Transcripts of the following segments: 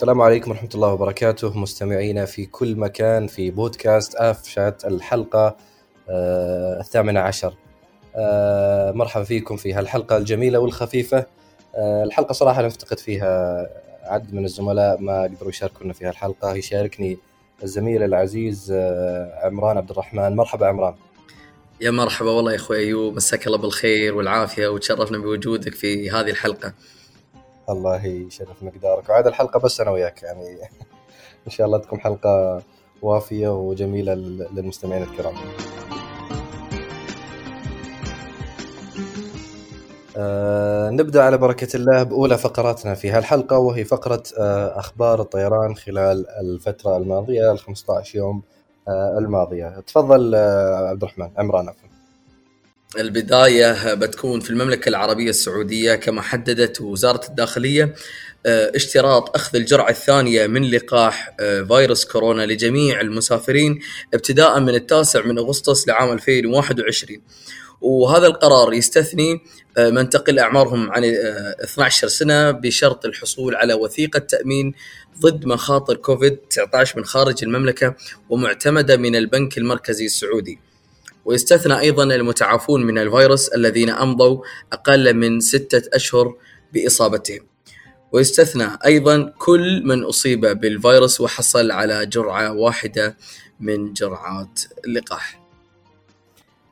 السلام عليكم ورحمة الله وبركاته. مستمعينا في كل مكان في بودكاست أفشت الحلقة آه الثامنة عشر. آه مرحبا فيكم في هالحلقة الجميلة والخفيفة. آه الحلقة صراحة نفتقد فيها عدد من الزملاء ما قدروا يشاركونا في هالحلقة. يشاركني الزميل العزيز عمران عبد الرحمن. مرحبا عمران. يا مرحبا والله يا أخوي أيوب. مساك الله بالخير والعافية وتشرفنا بوجودك في هذه الحلقة. الله يشرف مقدارك. وعاد الحلقة بس أنا وياك يعني إن شاء الله تكون حلقة وافية وجميلة للمستمعين الكرام. أه نبدأ على بركة الله بأولى فقراتنا في هالحلقة وهي فقرة أه أخبار الطيران خلال الفترة الماضية ال 15 يوم أه الماضية. تفضل آه، عبد الرحمن عمران عفوا. البداية بتكون في المملكة العربية السعودية كما حددت وزارة الداخلية آه، اشتراط أخذ الجرعة الثانية من لقاح آه، فيروس كورونا لجميع المسافرين ابتداء من التاسع من أغسطس لعام 2021 وهذا القرار يستثني آه، من تقل أعمارهم عن 12 سنة بشرط الحصول على وثيقة تأمين ضد مخاطر كوفيد 19 من خارج المملكة ومعتمدة من البنك المركزي السعودي. ويستثنى أيضا المتعافون من الفيروس الذين أمضوا أقل من ستة أشهر بإصابتهم. ويستثنى أيضا كل من أصيب بالفيروس وحصل على جرعة واحدة من جرعات اللقاح.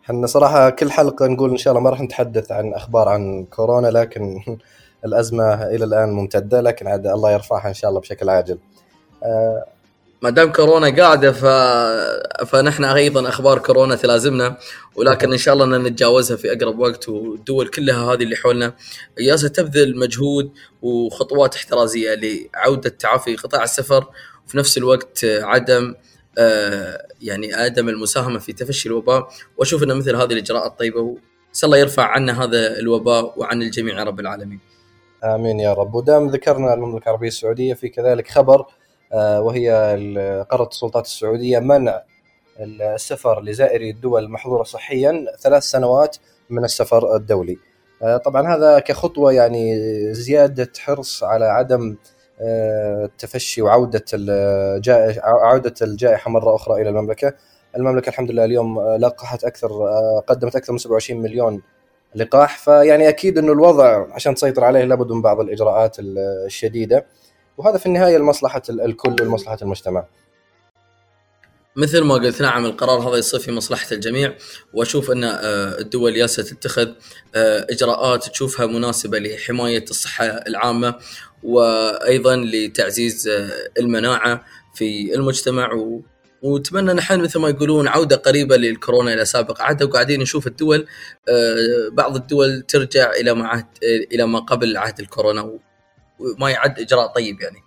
إحنا صراحة كل حلقة نقول إن شاء الله ما راح نتحدث عن أخبار عن كورونا لكن الأزمة إلى الآن ممتدة لكن عاد الله يرفعها إن شاء الله بشكل عاجل. آه، ما دام كورونا قاعدة ف... فنحن أيضا أخبار كورونا تلازمنا ولكن إن شاء الله ان نتجاوزها في أقرب وقت والدول كلها هذه اللي حولنا. ياسا تبذل مجهود وخطوات احترازية لعودة تعافي قطاع السفر وفي نفس الوقت عدم آه، يعني عدم المساهمة في تفشي الوباء. وأشوف إن مثل هذه الإجراءات طيبه وسال الله يرفع عنا هذا الوباء وعن الجميع يا رب العالمين. آمين يا رب. ودام ذكرنا المملكة العربية السعودية في كذلك خبر وهي قررت السلطات السعودية منع السفر لزائري الدول المحظورة صحيا ثلاث سنوات من السفر الدولي. آه، طبعا هذا كخطوة يعني زيادة حرص على عدم آه، التفشي وعودة الجائحه عودة الجائحة مرة أخرى إلى المملكة. المملكة الحمد لله اليوم لقحت أكثر قدمت أكثر من 27 مليون لقاح فيعني أكيد إنه الوضع عشان تسيطر عليه لابد من بعض الإجراءات الشديدة. وهذا في النهاية لمصلحة الكل ولمصلحه المجتمع. مثل ما قلت نعم القرار هذا يصير في مصلحة الجميع. وأشوف أن آه، الدول ياسا تتخذ آه، إجراءات تشوفها مناسبة لحماية الصحة العامة وأيضا لتعزيز آه، المناعة في المجتمع. و ونتمنى نحن مثل ما يقولون عودة قريبة للكورونا إلى سابق. عهد وقاعدين نشوف الدول بعض الدول ترجع إلى ما عهد إلى ما قبل عهد الكورونا. وما يعد إجراء طيب يعني.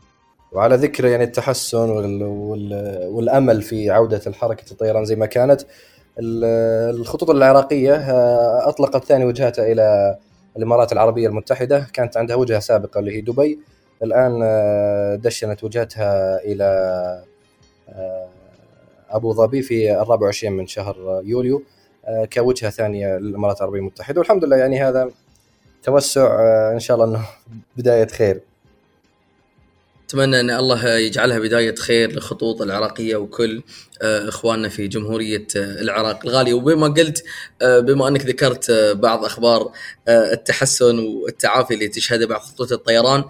وعلى ذكر يعني التحسن وال... وال... والأمل في عودة الحركة الطيران زي ما كانت الخطوط العراقية آه، أطلقت ثاني وجهتها إلى الإمارات العربية المتحدة. كانت عندها وجهة سابقة اللي هي دبي. الآن آه، دشنت وجهتها إلى آه، أبو ظبي في 24 من شهر يوليو كوجهة ثانية للإمارات العربية المتحدة. والحمد لله يعني هذا توسع إن شاء الله إنه بداية خير. أتمنى إن الله يجعلها بداية خير للخطوط العراقية وكل آه، إخواننا في جمهورية آه، العراق الغالية. وبما قلت آه، بما أنك ذكرت بعض أخبار التحسن والتعافي اللي تشهده بعض خطوط الطيران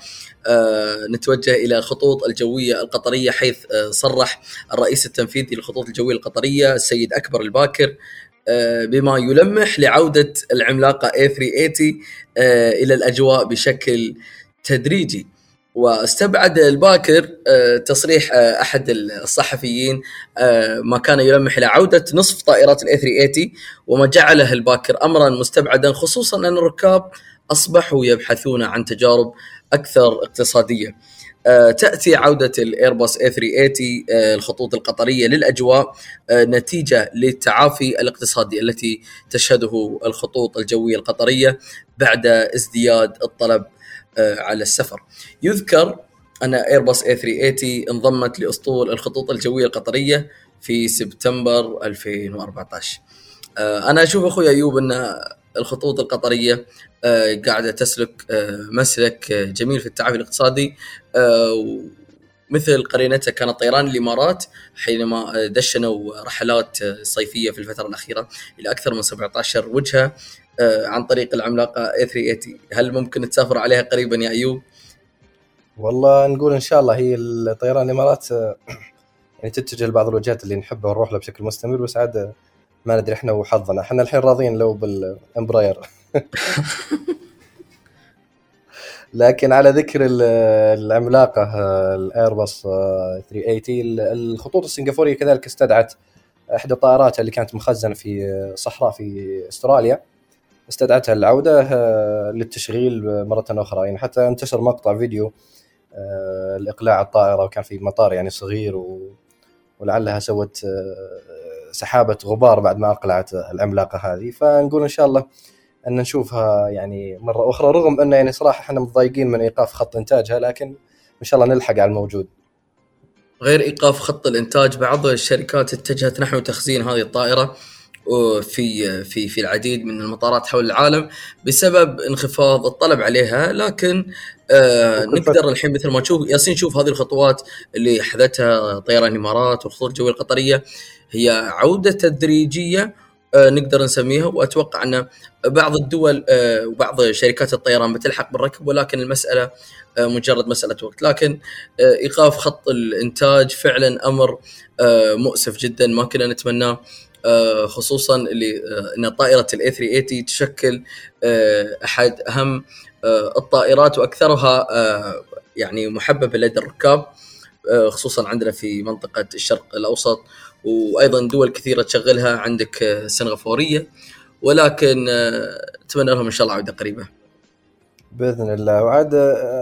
نتوجه إلى خطوط الجوية القطرية حيث صرح الرئيس التنفيذي للخطوط الجوية القطرية السيد أكبر الباكر بما يلمح لعودة العملاقة A380 إلى الأجواء بشكل تدريجي واستبعد الباكر آه، تصريح آه، أحد الصحفيين آه، ما كان يلمح إلى عوده نصف طائرات الاي 380 وما جعله الباكر امرا مستبعدا خصوصا أن الركاب أصبحوا يبحثون عن تجارب أكثر اقتصادية. تأتي عودة الايرباص اي 380 الخطوط القطرية للأجواء نتيجة للتعافي الاقتصادي التي تشهده الخطوط الجوية القطرية بعد ازدياد الطلب آه، على السفر. يذكر أن إيرباص A380 انضمت لأسطول الخطوط الجوية القطرية في سبتمبر 2014 آه، أنا أشوف أخوي أيوب أن الخطوط القطرية آه، قاعدة تسلك مسلك جميل في التعافي الاقتصادي مثل قرينته كانت طيران الإمارات حينما دشنوا رحلات صيفية في الفترة الأخيرة إلى أكثر من 17 وجهة آه، عن طريق العملاقة A380 هل ممكن تسافر عليها قريبا يا أيوب؟ والله نقول إن شاء الله هي الطيران الإمارات آه، يعني تتجه لبعض الوجهات اللي نحبها ونروح لها بشكل مستمر بس عاد ما ندري إحنا وحظنا. إحنا الحين راضيين لو بالامبراير لكن على ذكر العملاقة الايرباص 380 الخطوط السنغافورية كذلك استدعت إحدى طائراتها اللي كانت مخزنة في صحراء في أستراليا. استدعتها العودة آه، للتشغيل مرة أخرى. يعني حتى انتشر مقطع فيديو آه، الاقلاع الطائرة وكان في مطار يعني صغير و... ولعلها سوت آه، سحابة غبار بعد ما أقلعت العملاقه هذه فنقول إن شاء الله أن نشوفها يعني مرة أخرى رغم انه يعني صراحة إحنا متضايقين من إيقاف خط إنتاجها لكن إن شاء الله نلحق على الموجود. غير إيقاف خط الإنتاج بعض الشركات اتجهت نحو تخزين هذه الطائرة في في في العديد من المطارات حول العالم بسبب انخفاض الطلب عليها لكن آه نقدر الحين مثل ما تشوف ياسين شوف هذه الخطوات اللي حذتها طيران الإمارات والخطوط الجويه القطرية هي عودة تدريجية آه نقدر نسميها وأتوقع أن بعض الدول آه وبعض شركات الطيران بتلحق بالركب ولكن المسألة مجرد مسألة وقت. لكن إيقاف خط الإنتاج فعلا أمر مؤسف جدا ما كنا نتمناه. خصوصا اللي آه، إن طائرة ال A380 تشكل آه، أحد أهم الطائرات وأكثرها يعني محببة لدى الركاب خصوصا عندنا في منطقة الشرق الأوسط وأيضا دول كثيرة تشغلها عندك سنغافورية ولكن أتمنى لهم إن شاء الله عودة قريبة. بإذن الله وعاد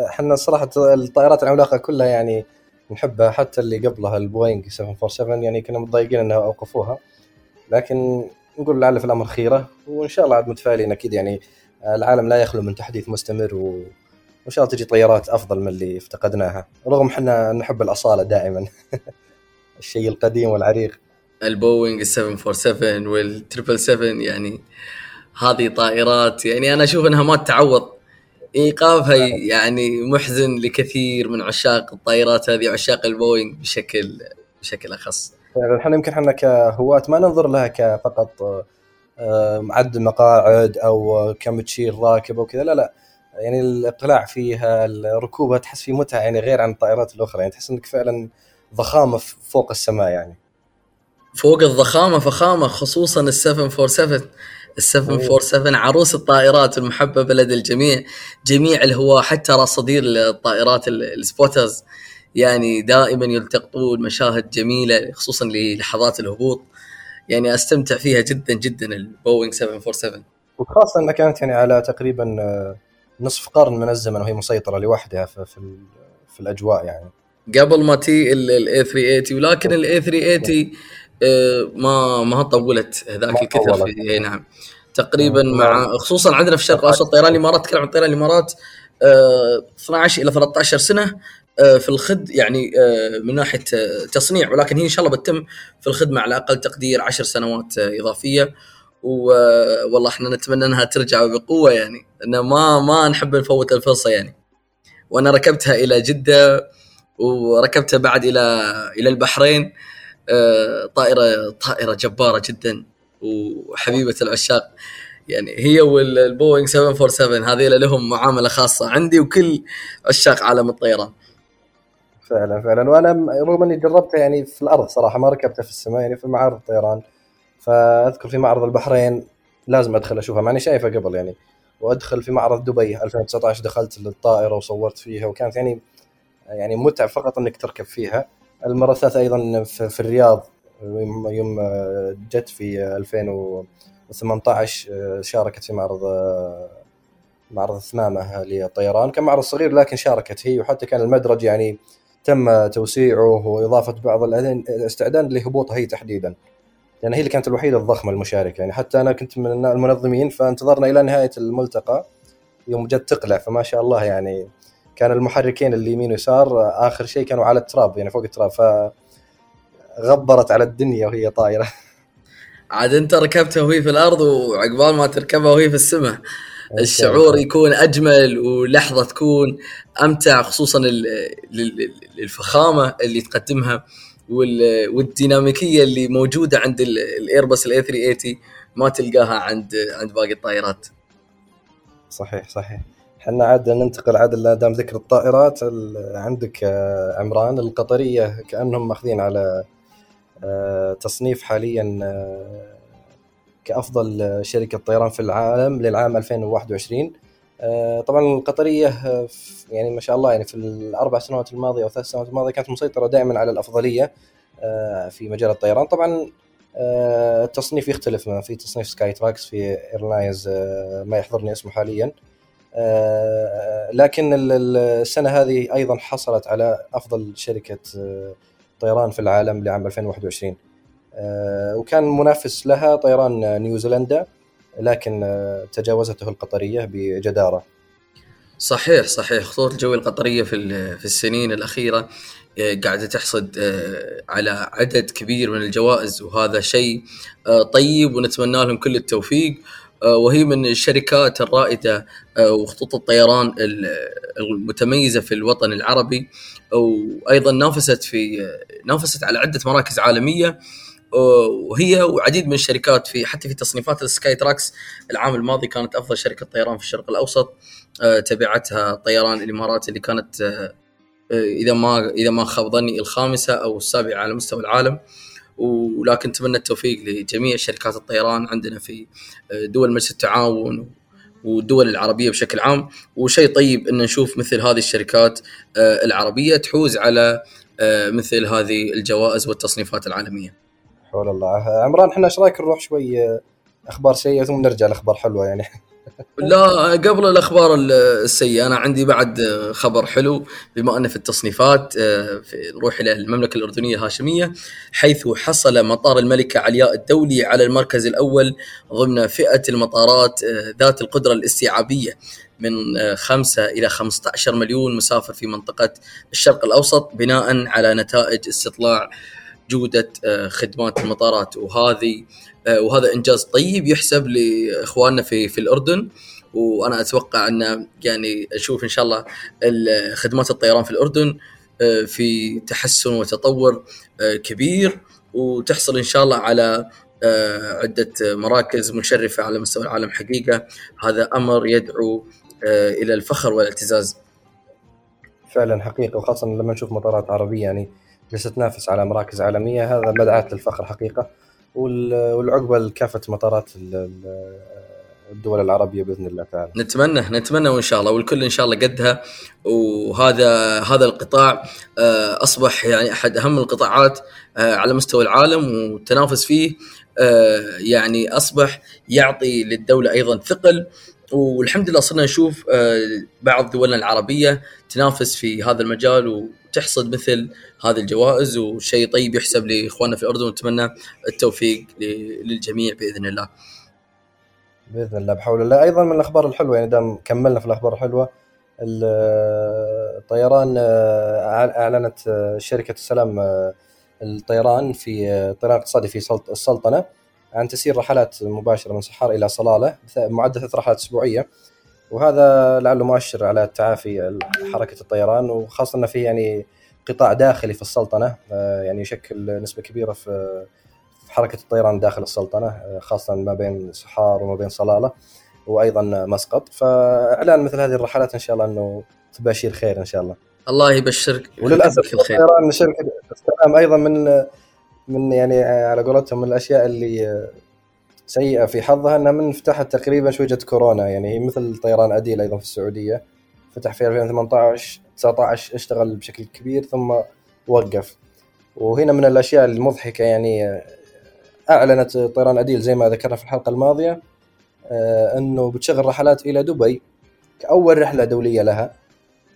إحنا صراحة الطائرات العملاقة كلها يعني نحبها حتى اللي قبلها البوينغ 747 يعني كنا متضايقين إنها أوقفوها لكن نقول لعل في الأمر خيرة وإن شاء الله عاد متفائلين أكيد يعني العالم لا يخلو من تحديث مستمر و... وإن شاء الله تجي طيارات أفضل من اللي افتقدناها رغم إحنا نحب الأصالة دائما الشيء القديم والعريق. البوينغ 747 وال triple 7 يعني هذه طائرات يعني أنا أشوف إنها ما تتعوض ايقافها يعني محزن لكثير من عشاق الطائرات هذه وعشاق البوينغ بشكل بشكل أخص. يعني إحنا يمكن إحنا كهواة ما ننظر لها كفقط آه، عد مقاعد أو كم تشيل راكب أو كذا لا لا. يعني الاقلاع فيها ركوبها تحس في متعة يعني غير عن الطائرات الأخرى يعني تحس إنك فعلا ضخامة فوق السماء يعني. فوق الضخامة فخامة خصوصا ال 747 ال 747 عروس الطائرات المحببه لدى الجميع جميع الهواة حتى راصدير الطائرات السبوترز. يعني دائما يلتقطون مشاهد جميلة خصوصا للحظات الهبوط. يعني أستمتع فيها جدا جدا البوينغ 747 وخاصة إنها كانت يعني على تقريبا آه، نصف قرن من الزمن وهي مسيطرة لوحدها في في الأجواء يعني. قبل ما تجي ال A380 ولكن ال A380 آه، ما ما طولت ذاك الكثر في أي نعم. تقريبا مع خصوصا عندنا في الشرق الاوسط طيران الإمارات تكلم عن طيران الإمارات 12 آه، إلى 13 سنة. في الخد يعني آه، من ناحية آه، تصنيع. ولكن هي إن شاء الله بتتم في الخدمة على أقل تقدير عشر سنوات إضافية. والله إحنا نتمنى إنها ترجع بقوة يعني. إن ما ما نحب نفوت الفرصة يعني. وأنا ركبتها إلى جدة وركبتها بعد إلى إلى البحرين. طائرة طائرة جبارة جدا. وحبيبة العشاق. يعني هي والبوينغ 747 هذه لهم معاملة خاصة عندي وكل عشاق عالم الطيران. فعلا فعلا. وأنا رغم إني جربتها يعني في الأرض صراحة ما ركبتها في السماء يعني في معارض الطيران. فأذكر في معرض البحرين لازم أدخل أشوفها ماني شايفها قبل يعني. وأدخل في معرض دبي 2019 دخلت للطائرة وصورت فيها وكانت يعني يعني متعة فقط إنك تركب فيها. المرة الثالثة أيضا في, في الرياض يوم جت في 2018 شاركت في معرض معرض الثمامة للطيران. كان معرض صغير لكن شاركت هي وحتى كان المدرج يعني تم توسيعه وإضافة بعض الاستعداد لهبوطها هي تحديدا. يعني هي اللي كانت الوحيدة الضخمة المشاركة. يعني حتى أنا كنت من المنظمين فانتظرنا إلى نهاية الملتقى. يوم جت تقلع فما شاء الله يعني كان المحركين اللي يمين ويسار آخر شيء كانوا على التراب يعني فوق التراب فغبرت على الدنيا وهي طايرة. عاد أنت ركبتها وهي في الأرض وعقبال ما تركبها وهي في السماء. الشعور يكون أجمل ولحظة تكون أمتع خصوصا الفخامه اللي تقدمها والديناميكية اللي موجودة عند الايرباص الاي 380 ما تلقاها عند عند باقي الطائرات. صحيح صحيح. إحنا عاد ننتقل عاد دام ذكر الطائرات عندك آه، طيران القطرية كأنهم ماخذين على آه، تصنيف حاليا آه، كأفضل شركة طيران في العالم للعام 2021 طبعا القطرية يعني ما شاء الله يعني في الأربع سنوات الماضية أو ثلاث سنوات الماضية كانت مسيطرة دائما على الأفضلية في مجال الطيران. طبعا التصنيف يختلف في تصنيف Skytrax في airlines ما يحضرني اسمه حاليا. آه، لكن السنة هذه أيضا حصلت على أفضل شركة آه، طيران في العالم لعام 2021 آه، وكان منافس لها طيران نيوزيلندا لكن تجاوزته القطرية بجدارة. صحيح صحيح. خطوط الجو القطرية في في السنين الأخيرة قاعدة تحصد على عدد كبير من الجوائز وهذا شيء طيب ونتمنى لهم كل التوفيق. آه، وهي من الشركات الرائدة آه، وخطوط الطيران المتميزة في الوطن العربي. وأيضا نافست في نافست على عدة مراكز عالمية. آه، وهي وعديد من الشركات في حتى في تصنيفات ال Skytrax العام الماضي كانت أفضل شركة طيران في الشرق الأوسط. تبعتها طيران الإمارات اللي كانت إذا ما إذا ما خاب ظني الخامسة أو السابعة على مستوى العالم. ولكن نتمنى التوفيق لجميع شركات الطيران عندنا في آه، دول مجلس التعاون والدول العربية بشكل عام. وشيء طيب إن نشوف مثل هذه الشركات آه، العربية تحوز على آه، مثل هذه الجوائز والتصنيفات العالمية. حول الله. عمران إحنا إيش رأيك نروح شوي أخبار سيئة ثم نرجع لأخبار حلوة يعني؟ لا قبل الأخبار السيئة أنا عندي بعد خبر حلو. بما أنه في التصنيفات آه، نروح إلى المملكة الأردنية الهاشمية حيث حصل مطار الملكة علياء الدولي على المركز الأول ضمن فئة المطارات آه، ذات القدرة الاستيعابية من 5 آه، إلى 15 مليون مسافر في منطقة الشرق الأوسط بناء على نتائج استطلاع جودة خدمات المطارات. وهذه آه، وهذا إنجاز طيب يحسب لإخواننا في في الأردن. وأنا أتوقع أن يعني أشوف إن شاء الله خدمات الطيران في الأردن آه، في تحسن وتطور آه، كبير. وتحصل إن شاء الله على عدة مراكز مشرفة على مستوى العالم حقيقة. هذا أمر يدعو إلى الفخر والاعتزاز. فعلا حقيقه وخاصة لما نشوف مطارات عربية يعني جالسة تنافس على مراكز عالمية. هذا مدعاة للفخر حقيقة والعقبة لكافة مطارات الدول العربية بإذن الله تعالى. نتمنى نتمنى وإن شاء الله والكل إن شاء الله قدها. وهذا هذا القطاع آه، أصبح يعني أحد أهم القطاعات آه، على مستوى العالم والتنافس فيه آه، يعني أصبح يعطي للدولة أيضا ثقل. والحمد لله صرنا نشوف بعض دولنا العربية تنافس في هذا المجال تحصد مثل هذه الجوائز وشيء طيب يحسب لإخواننا في الأردن ونتمنى التوفيق للجميع بإذن الله. بإذن الله بحول الله أيضا من الأخبار الحلوة يعني دام كملنا في الأخبار الحلوة الطيران أعلنت شركة السلام الطيران في الطيران الاقتصادي في السلطنة عن تسيير رحلات مباشرة من صحار إلى صلالة معدل ثلاث رحلات أسبوعية وهذا لعله مؤشر على تعافي حركة الطيران وخاصة إنه في يعني قطاع داخلي في السلطنة آه، يعني يشكل نسبة كبيرة في حركة الطيران داخل السلطنة آه، خاصة ما بين سحار وما بين صلالة وأيضا مسقط. فاعلان مثل هذه الرحلات إن شاء الله إنه تباشير خير إن شاء الله. الله يبشرك. وللأسف الطيران شركه السلام أيضا من من يعني على قولتهم من الأشياء اللي سيئة في حظها إنها من فتحت تقريبا شوية كورونا. يعني هي مثل طيران أديل أيضا في السعودية. فتح في 2018 19 اشتغل بشكل كبير ثم وقف. وهنا من الأشياء المضحكة يعني أعلنت طيران أديل زي ما ذكرنا في الحلقة الماضية آه، إنه بتشغل رحلات إلى دبي كأول رحلة دولية لها.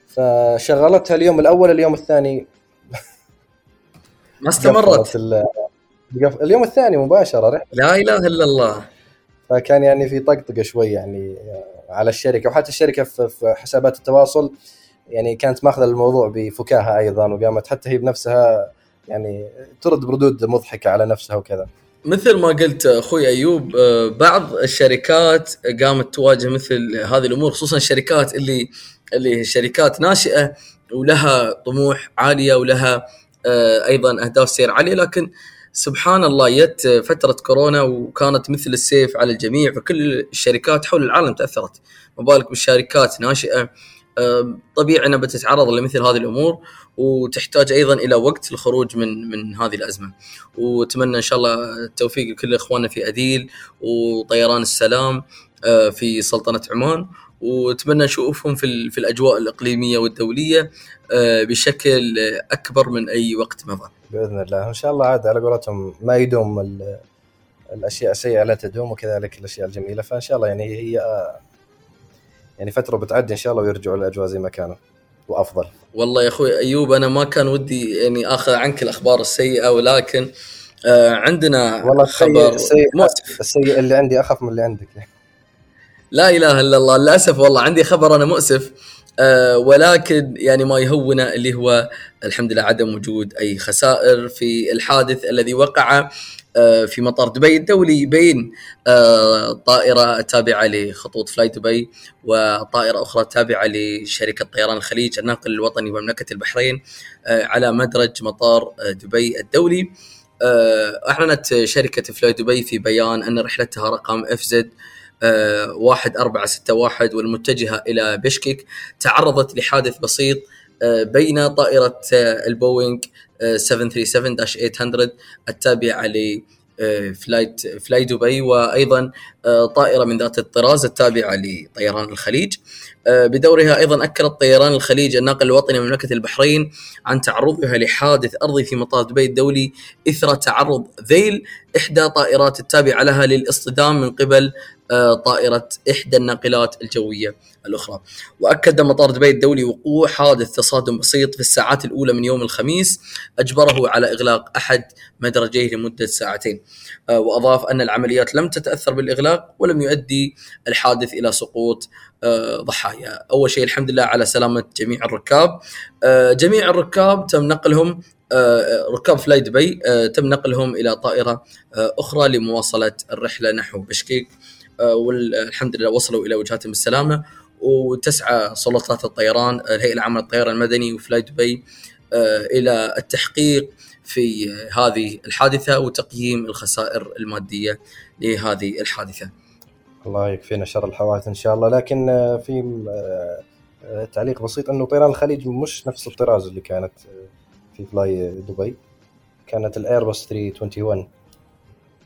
فشغلتها اليوم الأول اليوم الثاني ما استمرت. اليوم الثاني مباشرة رحله لا إله إلا الله. فكان يعني في طقطقة شوي يعني على الشركة. وحتى الشركة في حسابات التواصل يعني كانت ماخذة الموضوع بفكاهة أيضا وقامت حتى هي بنفسها يعني ترد بردود مضحكة على نفسها وكذا. مثل ما قلت أخوي أيوب آه، بعض الشركات قامت تواجه مثل هذه الأمور خصوصا الشركات اللي اللي شركات ناشئة ولها طموح عالية ولها آه، أيضا أهداف سير عالية. لكن سبحان الله جت فترة كورونا وكانت مثل السيف على الجميع فكل الشركات حول العالم تأثرت. ما بالك بالشركات ناشئة. طبيعي انها بتتعرض لمثل هذه الأمور وتحتاج أيضا إلى وقت للخروج من من هذه الأزمة. وأتمنى إن شاء الله التوفيق لكل إخواننا في أديل وطيران السلام في سلطنة عمان. وأتمنى نشوفهم في في الأجواء الإقليمية والدولية بشكل أكبر من أي وقت مضى. بإذن الله. إن شاء الله عاد على قولتهم ما يدوم الأشياء السيئة لا تدوم وكذلك الأشياء الجميلة. فإن شاء الله يعني هي يعني فترة بتعدي إن شاء الله ويرجعوا الأجواء زي ما كانوا وأفضل. والله يا أخوي أيوب أنا ما كان ودي يعني آخذ عنك الأخبار السيئة ولكن آه عندنا والله خبر السيء, السيء اللي عندي أخف من اللي عندك. لا إله إلا الله للأسف والله عندي خبر أنا مؤسف. آه ولكن يعني ما يهونا اللي هو الحمد لله عدم وجود أي خسائر في الحادث الذي وقع آه، في مطار دبي الدولي بين آه، طائرة تابعة لخطوط فلاي دبي وطائرة أخرى تابعة لشركة طيران الخليج الناقل الوطني بمملكة البحرين آه، على مدرج مطار دبي الدولي. أعلنت شركة فلاي دبي في بيان أن رحلتها رقم FZ واحد أربعة ستة واحد والمتجهة إلى بشكك تعرضت لحادث بسيط بين طائرة البوينغ 737-800 التابعة ل فلايت فلاي دبي وأيضا آه، طائرة من ذات الطراز التابعة لطيران الخليج. آه، بدورها أيضا اكدت طيران الخليج الناقل الوطني لمملكة البحرين عن تعرضها لحادث أرضي في مطار دبي الدولي إثر تعرض ذيل إحدى طائرات التابعة لها للاصطدام من قبل آه، طائرة إحدى الناقلات الجوية الأخرى. وأكد مطار دبي الدولي وقوع حادث تصادم بسيط في الساعات الأولى من يوم الخميس أجبره على إغلاق أحد مدرجيه لمدة ساعتين. آه، وأضاف أن العمليات لم تتأثر بالإغلاق ولم يؤدي الحادث إلى سقوط آه، ضحايا. أول شيء الحمد لله على سلامة جميع الركاب. جميع الركاب تم نقلهم ركاب فلاي دبي تم نقلهم إلى طائرة أخرى لمواصلة الرحلة نحو بشكيك. آه، والحمد لله وصلوا إلى وجهاتهم بالسلامة. وتسعى سلطات الطيران الهيئة العامة للطيران المدني وفلاي دبي آه، إلى التحقيق في هذه الحادثة وتقييم الخسائر المادية لهذه الحادثة. الله يكفينا شر الحوادث إن شاء الله. لكن آه، في تعليق بسيط إنه طيران الخليج مش نفس الطراز اللي كانت في فلاي دبي. كانت الايرباص 321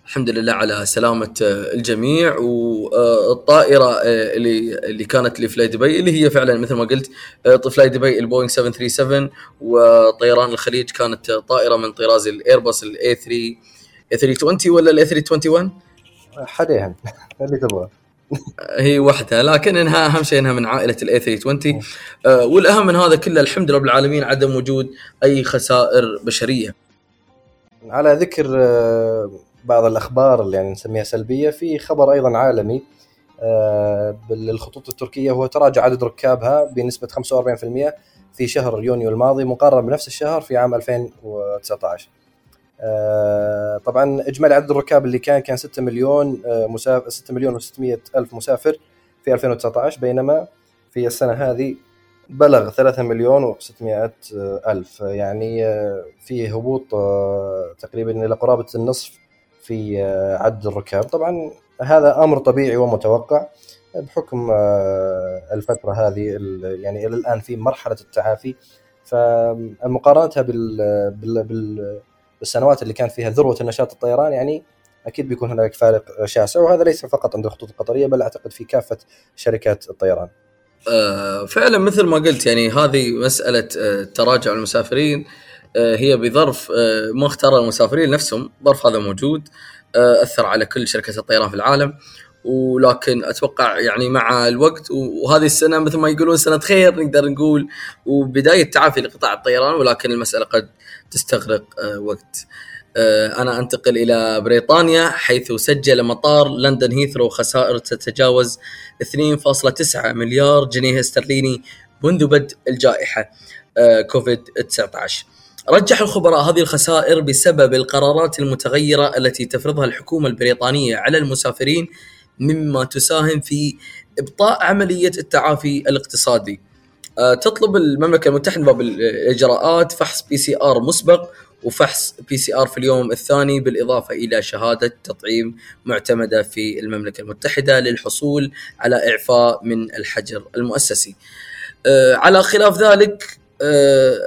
الحمد لله على سلامة آه، الجميع. والطائرة آه، اللي اللي كانت لفلاي دبي اللي هي فعلا مثل ما قلت آه، فلاي دبي البوينغ 737 وطيران الخليج كانت طائرة من طراز الايرباص ال A 3 A320 ولا ال A 321 حديهم اللي تبغاه هي واحدة لكن إنها أهم شيء إنها من عائلة الاي 320 والأهم من هذا كله الحمد لله رب العالمين عدم وجود أي خسائر بشرية. على ذكر بعض الأخبار اللي يعني نسميها سلبية في خبر أيضا عالمي آه، بالخطوط التركية هو تراجع عدد ركابها بنسبة 45% في شهر يونيو الماضي مقارنة بنفس الشهر في عام 2019 آه، طبعا إجمالي عدد الركاب اللي كان كان 6 مليون آه، مسافر 6 مليون و600 ألف مسافر في 2019 بينما في السنة هذه بلغ 3 مليون و600 ألف. يعني في هبوط تقريبا إلى قرابة النصف في آه، عدد الركاب. طبعا هذا أمر طبيعي ومتوقع بحكم آه، الفترة هذه يعني إلى الآن في مرحلة التعافي. فمقارنتها بال بال بالسنوات اللي كان فيها ذروة النشاط الطيران يعني أكيد بيكون هناك فارق شاسع وهذا ليس فقط عند الخطوط القطرية بل أعتقد في كافة شركات الطيران. آه، فعلا مثل ما قلت يعني هذه مسألة تراجع المسافرين آه، هي بظرف ما اختار المسافرين نفسهم ظرف هذا موجود أثر على كل شركات الطيران في العالم ولكن أتوقع يعني مع الوقت وهذه السنة مثل ما يقولون سنة خير نقدر نقول وبداية تعافي لقطاع الطيران ولكن المسألة قد تستغرق وقت. أنا أنتقل إلى بريطانيا حيث سجل مطار لندن هيثرو خسائر تتجاوز 2.9 مليار جنيه استرليني منذ بدء الجائحة كوفيد 19. رجح الخبراء هذه الخسائر بسبب القرارات المتغيرة التي تفرضها الحكومة البريطانية على المسافرين مما تساهم في إبطاء عملية التعافي الاقتصادي آه، تطلب المملكة المتحدة باب الإجراءات فحص PCR مسبق وفحص PCR في اليوم الثاني بالإضافة إلى شهادة تطعيم معتمدة في المملكة المتحدة للحصول على إعفاء من الحجر المؤسسي. آه، على خلاف ذلك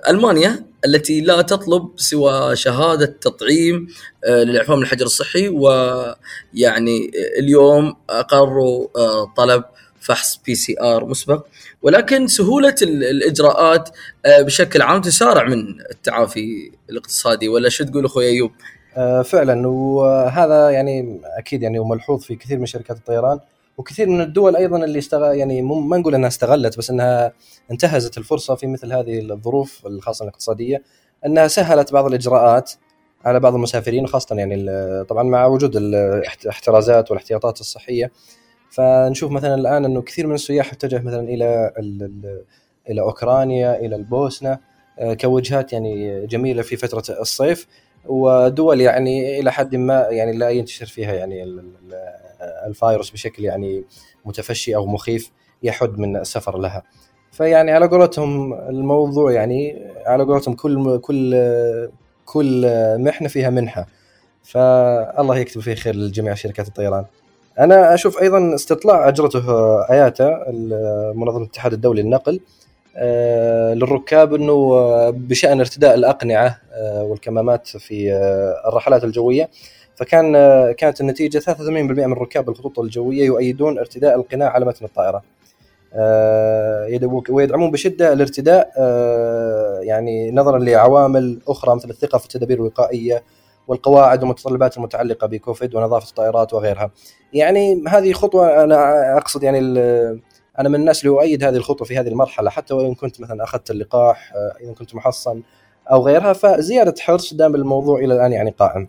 ألمانيا التي لا تطلب سوى شهادة تطعيم آه، للاعفاء من الحجر الصحي ويعني اليوم أقروا طلب فحص PCR مسبق ولكن سهولة الإجراءات آه، بشكل عام تسارع من التعافي الاقتصادي ولا شو تقول أخوي أيوب؟ آه، فعلا وهذا يعني أكيد يعني وملحوظ في كثير من شركات الطيران وكثير من الدول أيضا اللي اشتغل يعني ما نقول إنها استغلت بس إنها انتهزت الفرصة في مثل هذه الظروف الخاصه الاقتصادية إنها سهلت بعض الإجراءات على بعض المسافرين خاصة يعني طبعا مع وجود الاحترازات والاحتياطات الصحية. فنشوف مثلا الآن إنه كثير من السياح اتجه مثلا إلى إلى أوكرانيا إلى البوسنة آه، كوجهات يعني جميلة في فترة الصيف. ودول يعني إلى حد ما يعني لا ينتشر فيها يعني الفيروس بشكل يعني متفشي أو مخيف يحد من السفر لها. فيعني على قولتهم الموضوع يعني على قولتهم كل كل كل محنة فيها منحة. فالله يكتب فيه خير لجميع شركات الطيران. أنا أشوف أيضا استطلاع أجرته آياتا منظمة الاتحاد الدولي للنقل للركاب إنه آه، بشأن ارتداء الأقنعة آه، والكمامات في الرحلات الجوية فكان كانت النتيجة 83% من ركاب الخطوط الجوية يؤيدون ارتداء القناع على متن الطائرة. ويدعمون بشدة الارتداء يعني نظرا لعوامل أخرى مثل الثقة في التدابير الوقائية والقواعد والمتطلبات المتعلقة بكوفيد ونظافة الطائرات وغيرها. يعني هذه خطوة أنا أقصد يعني أنا من الناس اللي أؤيد هذه الخطوة في هذه المرحلة حتى وإن كنت مثلا أخذت اللقاح آه، إذا كنت محصن أو غيرها فزيادة حرص دام الموضوع إلى الآن يعني قائم.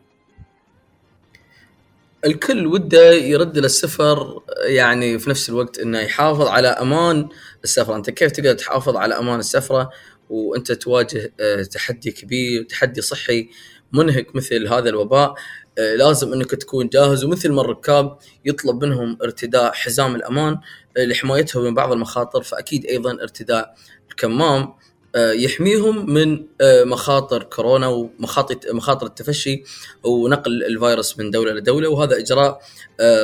الكل وده يرد للسفر يعني في نفس الوقت إنه يحافظ على أمان السفره، أنت كيف تقدر تحافظ على أمان السفرة؟ وأنت تواجه آه، تحدي كبير، تحدي صحي منهك مثل هذا الوباء. آه، لازم انك تكون جاهز ومثل ما الركاب يطلب منهم ارتداء حزام الأمان آه، لحمايتهم من بعض المخاطر فأكيد أيضا ارتداء الكمام آه، يحميهم من مخاطر كورونا ومخاطر مخاطر التفشي ونقل الفيروس من دولة لدولة وهذا إجراء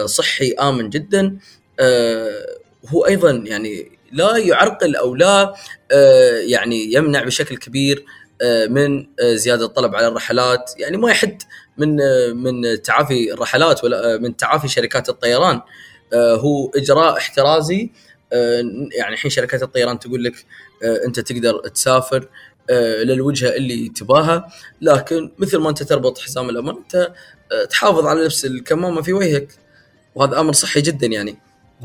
صحي آمن جدا. هو أيضا يعني لا يعرقل أو لا يعني يمنع بشكل كبير من زيادة الطلب على الرحلات يعني ما يحد من من تعافي الرحلات ولا من تعافي شركات الطيران. آه، هو إجراء احترازي. آه، يعني الحين شركات الطيران تقول لك آه، أنت تقدر تسافر للوجهة اللي تباها. لكن مثل ما أنت تربط حزام الأمان أنت تحافظ على لبس الكمامة في وجهك. وهذا أمر صحي جدا يعني.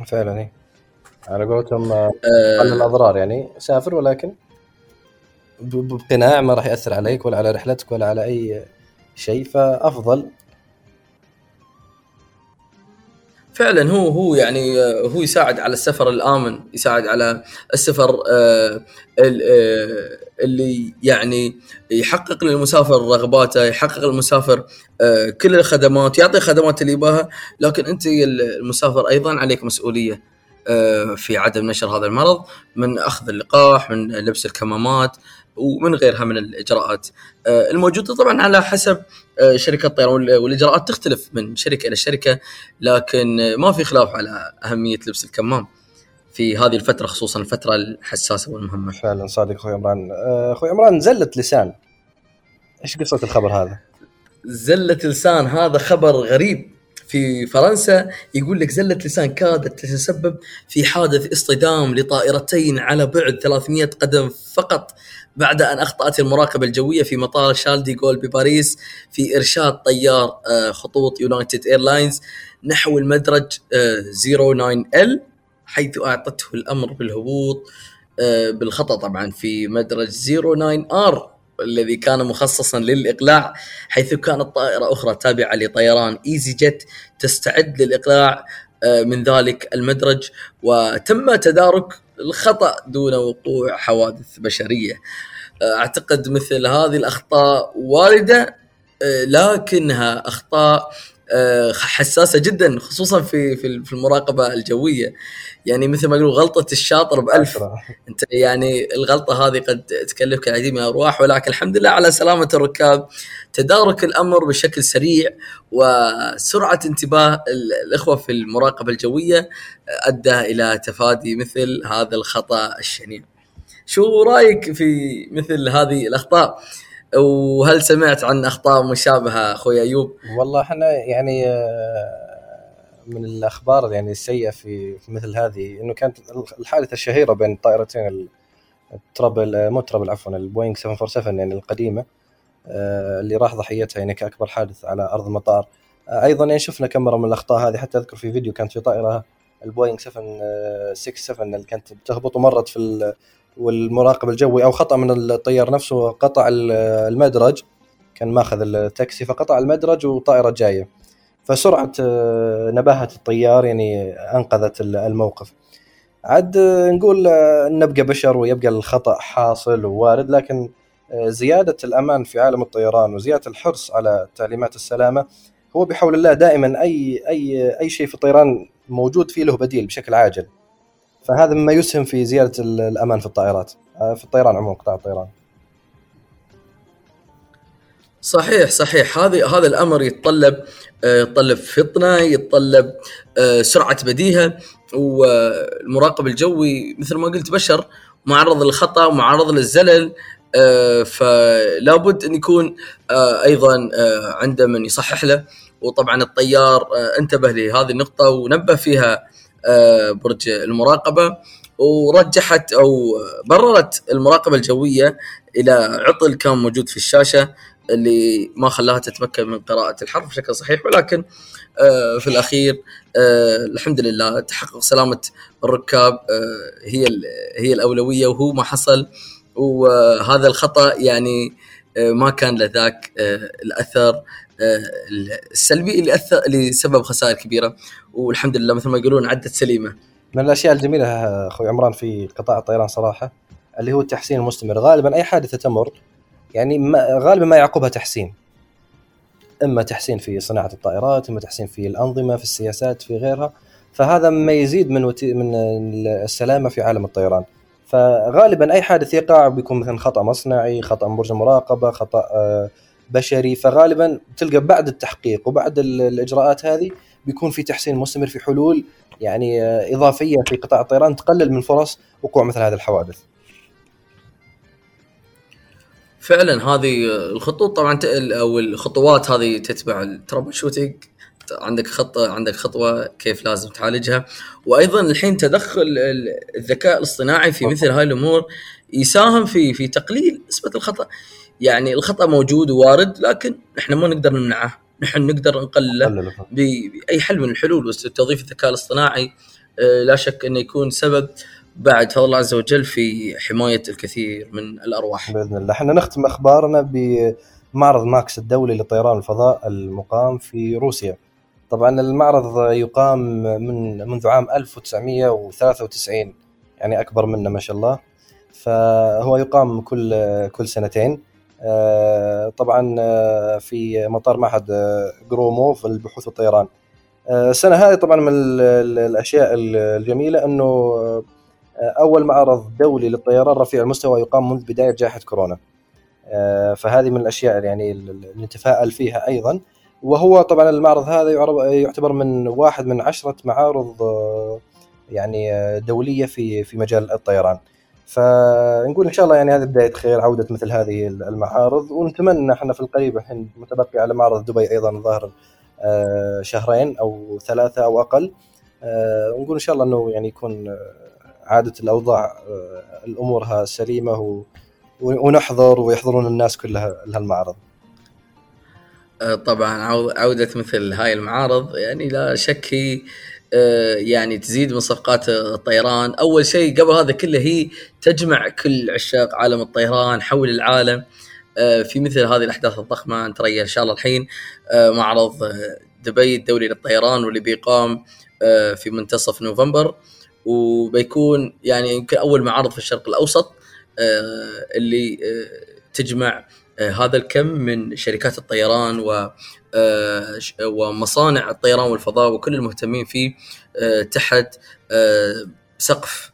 فعلا اي على قولتهم قل الأضرار يعني. سافر ولكن بقناع ما راح يأثر عليك ولا على رحلتك ولا على أي شيء فافضل فعلا هو هو يعني هو يساعد على السفر الآمن يساعد على السفر آه، آه، اللي يعني يحقق للمسافر رغباته يحقق للمسافر آه، كل الخدمات يعطي الخدمات اللي يباها. لكن أنت المسافر أيضا عليك مسؤولية في عدم نشر هذا المرض من أخذ اللقاح من لبس الكمامات ومن غيرها من الإجراءات آه، الموجودة طبعا على حسب آه، شركة الطيران والإجراءات تختلف من شركة إلى شركة لكن ما في خلاف على أهمية لبس الكمام في هذه الفترة خصوصا الفترة الحساسة والمهمة. فعلا صادق أخوي عمران، آه، أخوي عمران زله لسان. إيش قصة الخبر هذا؟ زله لسان هذا خبر غريب في فرنسا يقول لك زلة لسان كادت تتسبب في حادث اصطدام لطائرتين على بعد 300 قدم فقط بعد أن أخطأت المراقبة الجوية في مطار شارل دي جول بباريس في إرشاد طيار آه، خطوط يونايتد إيرلاينز نحو المدرج 09L آه، حيث أعطته الأمر بالهبوط آه، بالخطأ طبعا في مدرج 09R الذي كان مخصصا للإقلاع حيث كانت طائرة أخرى تابعة لطيران إيزي جيت تستعد للإقلاع من ذلك المدرج وتم تدارك الخطأ دون وقوع حوادث بشرية. آه، أعتقد مثل هذه الأخطاء واردة آه، لكنها أخطاء آه، حساسة جدا خصوصا في في في المراقبة الجوية يعني مثل ما يقولوا غلطة الشاطر بألف أنت يعني الغلطة هذه قد تكلفك العديد من الارواح ولكن الحمد لله على سلامة الركاب تدارك الأمر بشكل سريع وسرعة انتباه الإخوة في المراقبة الجوية أدى إلى تفادي مثل هذا الخطأ الشنيع. شو رأيك في مثل هذه الأخطاء؟ وهل سمعت عن أخطاء مشابهة أخوي أيوب؟ والله إحنا يعني من الأخبار يعني السيئة في مثل هذه إنه كانت الحادثة الشهيرة بين الطائرتين ال triple مو triple عفوا البوينغ 747 يعني القديمة آه، اللي راح ضحيتها يعني كأكبر حادث على أرض المطار آه، أيضا يعني شفنا كم مرة من الأخطاء هذه حتى أذكر في فيديو كانت في طائرة البوينغ 767 اللي كانت بتهبط ومرت في والمراقب الجوي أو خطأ من الطيار نفسه قطع المدرج كان ماخذ التاكسي فقطع المدرج وطائرة جاية. فسرعة آه، نباهة الطيار يعني أنقذت الموقف. عاد نقول نبقى بشر ويبقى الخطأ حاصل ووارد لكن زيادة الأمان في عالم الطيران وزيادة الحرص على تعليمات السلامة هو بحول الله دائما اي اي أي شيء في الطيران موجود فيه له بديل بشكل عاجل. فهذا مما يسهم في زيادة الأمان في الطائرات. آه، في الطيران عموما قطاع الطيران. صحيح صحيح. هذا هذا الأمر يتطلب آه، يتطلب فطنة يتطلب آه، سرعة بديهة. والمراقب الجوي مثل ما قلت بشر معرض للخطأ ومعرض للزلل. فلا بد أن يكون أيضا عنده من يصحح له. وطبعا الطيار انتبه لهذه النقطة ونبه فيها برج المراقبة ورجحت أو بررت المراقبة الجوية إلى عطل كان موجود في الشاشة اللي ما خلاها تتمكن من قراءة الحرف بشكل صحيح ولكن في الأخير الحمد لله تحقق سلامة الركاب هي هي الأولوية وهو ما حصل وهذا الخطأ يعني آه، ما كان له ذاك آه، الأثر آه، السلبي اللي أثر اللي سبب خسائر كبيرة والحمد لله مثل ما يقولون عدت سليمة. من الأشياء الجميلة أخوي عمران في قطاع الطيران صراحة اللي هو التحسين المستمر، غالبا أي حادثة تمر يعني ما غالبا ما يعقبها تحسين. إما تحسين في صناعة الطائرات، إما تحسين في الأنظمة، في السياسات، في غيرها، فهذا ما يزيد من من السلامة في عالم الطيران. فغالبا أي حادث يقع بيكون مثلا خطأ مصنعي خطأ برج المراقبه خطأ آه، بشري فغالبا تلقى بعد التحقيق وبعد الإجراءات هذه بيكون في تحسين مستمر في حلول يعني آه، إضافية في قطاع الطيران تقلل من فرص وقوع مثل هذه الحوادث. فعلا هذه الخطوط طبعا أو الخطوات هذه تتبع ال troubleshooting عندك خطة عندك خطوة كيف لازم تعالجها. وأيضا الحين تدخل الذكاء الاصطناعي في مثل هاي الأمور يساهم في في تقليل نسبة الخطأ. يعني الخطأ موجود ووارد لكن إحنا ما نقدر نمنعه. نحن نقدر نقلله بأي حل من الحلول. بس توظيف الذكاء الاصطناعي آه، لا شك إنه يكون سبب بعد فضل الله عز وجل في حماية الكثير من الأرواح. بإذن الله، إحنا نختم أخبارنا بمعرض ماكس الدولي لطيران الفضاء المقام في روسيا. طبعا المعرض يقام من منذ عام 1993 يعني أكبر منا ما شاء الله. فهو يقام كل كل سنتين. طبعا آه، في مطار معهد جرومو في البحوث والطيران آه، السنة هذه طبعا من الأشياء الجميلة أنه أول معرض دولي للطيران رفيع المستوى يقام منذ بداية جائحة كورونا. فهذه من الأشياء يعني اللي نتفائل فيها أيضا. وهو طبعا المعرض هذا يعتبر من واحد من عشرة معارض آه، يعني آه، دولية في في مجال الطيران. فنقول إن شاء الله يعني هذه بداية خير عودة مثل هذه المعارض ونتمنى إحنا في القريب الحين متبقي على معرض دبي أيضا ظاهر آه، شهرين أو ثلاثة أو أقل ونقول إن شاء الله إنه يعني يكون عادة الأوضاع الامورها سليمة ونحضر ويحضرون الناس كلها لهالمعرض. آه، طبعا عودة مثل هاي المعارض يعني لا شك هي آه، يعني تزيد من صفقات الطيران. أول شيء قبل هذا كله هي تجمع كل عشاق عالم الطيران حول العالم. آه، في مثل هذه الأحداث الضخمة أنت إن شاء الله الحين. معرض دبي الدولي للطيران واللي بيقام في منتصف نوفمبر. وبيكون يعني يمكن أول معرض في الشرق الأوسط اللي تجمع هذا الكم من شركات الطيران ومصانع الطيران والفضاء وكل المهتمين فيه تحت سقف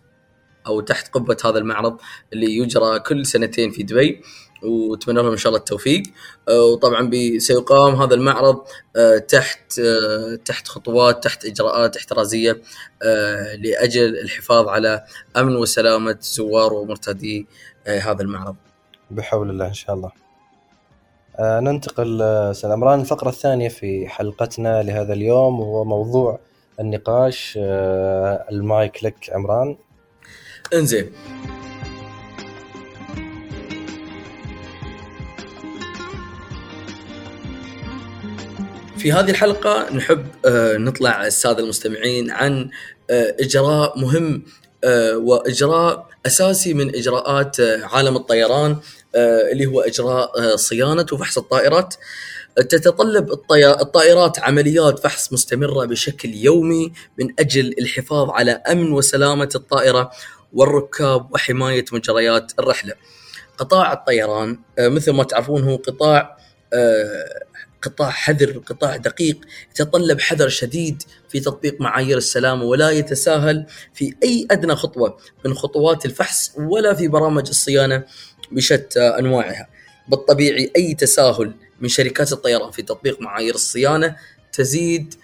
أو تحت قبة هذا المعرض اللي يجرى كل سنتين في دبي وأتمنى لهم إن شاء الله التوفيق وطبعا سيقام هذا المعرض تحت تحت خطوات تحت إجراءات احترازية لأجل الحفاظ على أمن وسلامة زوار ومرتادي هذا المعرض. بحول الله إن شاء الله. ننتقل أستاذ عمران الفقرة الثانية في حلقتنا لهذا اليوم وهو موضوع النقاش المايك لك عمران. انزين. في هذه الحلقة نحب نطلع السادة المستمعين عن إجراء مهم وإجراء أساسي من إجراءات عالم الطيران اللي هو إجراء صيانة وفحص الطائرات. تتطلب الطائرات عمليات فحص مستمرة بشكل يومي من أجل الحفاظ على أمن وسلامة الطائرة والركاب وحماية مجريات الرحلة. قطاع الطيران مثل ما تعرفون هو قطاع قطاع حذر قطاع دقيق. يتطلب حذر شديد في تطبيق معايير السلامه ولا يتساهل في أي أدنى خطوة من خطوات الفحص ولا في برامج الصيانة بشتى أنواعها. بالطبيعي أي تساهل من شركات الطيران في تطبيق معايير الصيانة تزيد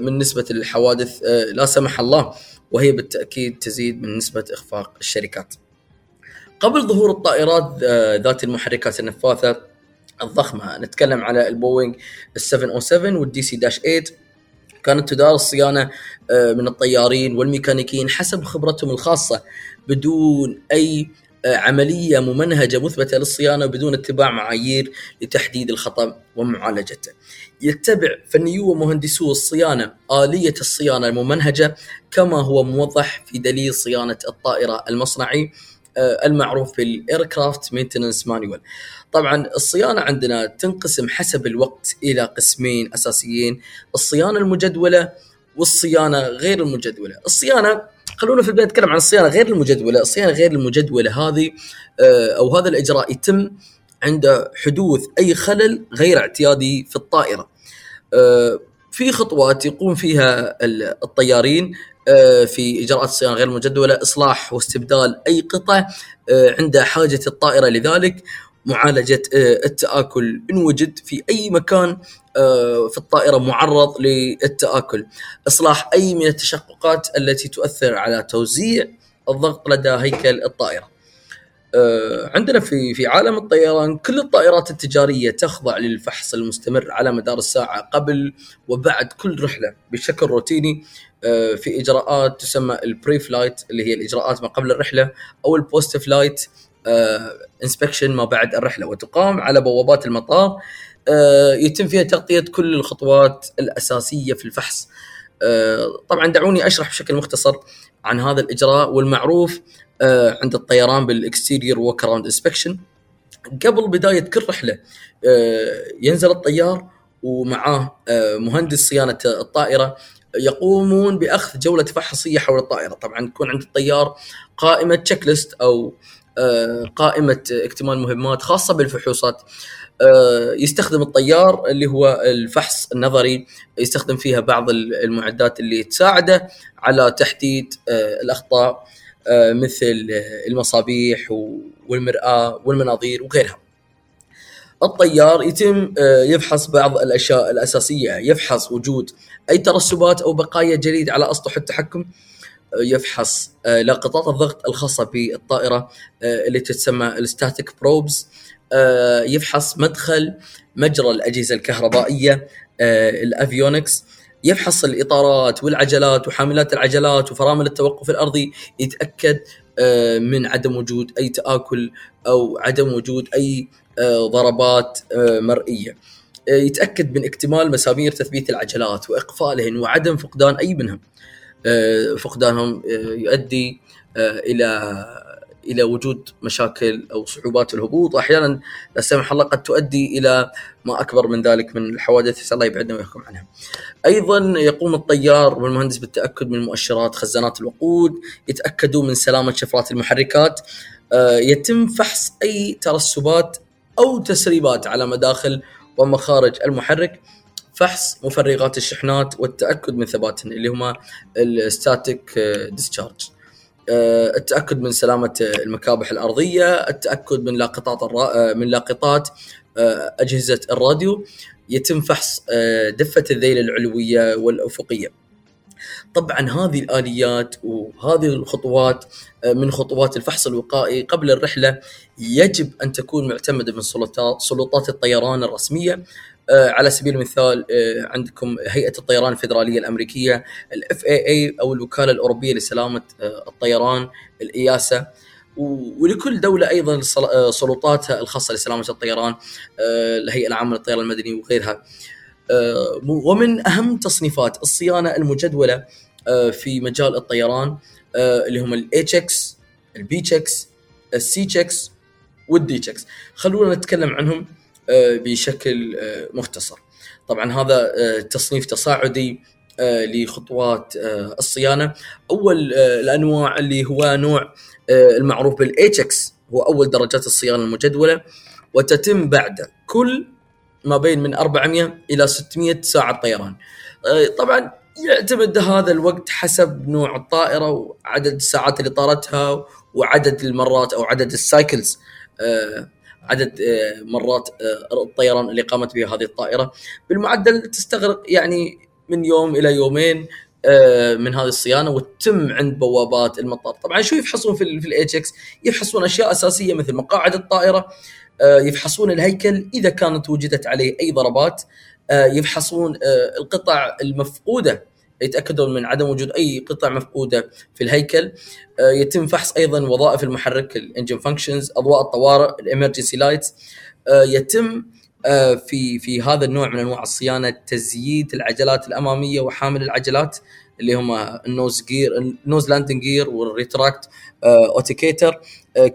من نسبة الحوادث لا سمح الله وهي بالتأكيد تزيد من نسبة إخفاق الشركات. قبل ظهور الطائرات ذات المحركات النفاثة الضخمة نتكلم على البوينغ 707 وال DC dash 8 كانت تدار الصيانة من الطيارين والميكانيكيين حسب خبرتهم الخاصة بدون أي عملية ممنهجة مثبتة للصيانة بدون اتباع معايير لتحديد الخطأ ومعالجته. يتبع فنيو ومهندسو الصيانة آلية الصيانة الممنهجة كما هو موضح في دليل صيانة الطائرة المصنعي المعروف بال aircraft maintenance manual. طبعا الصيانة عندنا تنقسم حسب الوقت إلى قسمين أساسيين، الصيانة المجدولة والصيانة غير المجدولة. الصيانة خلونا في البداية نتكلم عن الصيانة غير المجدولة، الصيانة غير المجدولة هذه أو هذا الإجراء يتم عند حدوث أي خلل غير اعتيادي في الطائرة. في خطوات يقوم فيها الطيارين في إجراءات الصيانة غير المجدولة إصلاح واستبدال أي قطع عند حاجة الطائرة. لذلك معالجة التآكل. إن وجد في أي مكان في الطائرة معرض للتآكل. إصلاح أي من التشققات التي تؤثر على توزيع الضغط لدى هيكل الطائرة. عندنا في في عالم الطيران كل الطائرات التجارية تخضع للفحص المستمر على مدار الساعة قبل وبعد كل رحلة بشكل روتيني. في إجراءات تسمى ال pre-flight اللي هي الإجراءات ما قبل الرحلة أو ال post-flight inspection ما بعد الرحلة وتقام على بوابات المطار. يتم فيها تغطية كل الخطوات الأساسية في الفحص. طبعا دعوني أشرح بشكل مختصر عن هذا الإجراء والمعروف عند الطيران بال exterior walk around inspection قبل بداية كل رحلة ينزل الطيار ومعاه مهندس صيانة الطائرة يقومون بأخذ جولة فحصية حول الطائرة. طبعا تكون عند الطيار قائمة تشيك ليست أو قائمة اكتمال مهمات خاصة بالفحوصات. يستخدم الطيار اللي هو الفحص النظري يستخدم فيها بعض المعدات اللي تساعده على تحديد الأخطاء مثل المصابيح والمرآة والمناظير وغيرها. الطيار يتم يفحص بعض الأشياء الأساسية يفحص وجود أي ترسبات أو بقايا جليد على أسطح التحكم يفحص لاقطات الضغط الخاصة بالطائرة اللي تسمى ال static probes يفحص مدخل مجرى الأجهزة الكهربائية ال avionics يفحص الإطارات والعجلات وحاملات العجلات وفرامل التوقف الأرضي يتأكد من عدم وجود أي تآكل أو عدم وجود أي ضربات مرئية. يتأكد من اكتمال مسامير تثبيت العجلات وإقفالهن وعدم فقدان أي منهم. فقدانهم يؤدي إلى إلى وجود مشاكل أو صعوبات الهبوط. واحيانا لا سمح الله قد تؤدي إلى ما أكبر من ذلك من الحوادث. الله يبعدنا ويحكم عنها. أيضا يقوم الطيار والمهندس بالتأكد من مؤشرات خزانات الوقود، يتأكدوا من سلامة شفرات المحركات، آه، يتم فحص أي ترسبات أو تسريبات على مداخل ومخارج المحرك. فحص مفرغات الشحنات والتأكد من ثباتهن اللي هما الستاتيك ديسشارج آه، التأكد من سلامة المكابح الأرضية التأكد من لاقطات الرا... آه، من لاقطات آه، أجهزة الراديو. يتم فحص دفة الذيل العلوية والأفقية. طبعا هذه الآليات وهذه الخطوات من خطوات الفحص الوقائي قبل الرحلة يجب أن تكون معتمدة من سلطات الطيران الرسمية. آه، على سبيل المثال آه، عندكم هيئة الطيران الفدراليه الأمريكية الاف اي اي أو الوكالة الأوروبية لسلامة آه، الطيران الاياسا ولكل دولة أيضا سلطاتها الخاصة لسلامة الطيران الهيئة العامة للطيران المدني وغيرها. ومن أهم تصنيفات الصيانة المجدولة في مجال الطيران اللي هم الاتش إكس البي تشيكس السي تشيكس والدي تشيكس خلونا نتكلم عنهم. آه، بشكل آه، مختصر. طبعا هذا آه، تصنيف تصاعدي لخطوات الصيانة. أول الأنواع اللي هو نوع المعروف بالاتش هو أول درجات الصيانة المجدولة وتتم بعد كل ما بين من 400 إلى 600 ساعة طيران. طبعا يعتمد هذا الوقت حسب نوع الطائرة وعدد الساعات اللي طارتها وعدد المرات أو عدد ال cycles عدد آه، مرات آه، الطيران اللي قامت بها هذه الطائرة. بالمعدل تستغرق يعني من يوم إلى يومين آه، من هذه الصيانة وتتم عند بوابات المطار. طبعا شو يفحصون في في ال A checks؟ يفحصون أشياء أساسية مثل مقاعد الطائرة يفحصون الهيكل إذا كانت وجدت عليه أي ضربات يفحصون القطع المفقودة يتأكدون من عدم وجود أي قطع مفقودة في الهيكل. آه، يتم فحص أيضا وظائف المحرك ال engine functions أضواء الطوارئ ال emergency lights آه، يتم آه، في في هذا النوع من أنواع الصيانة تزييد العجلات الأمامية وحامل العجلات اللي هم ال nose gear ال nose landing gear وال retract actuator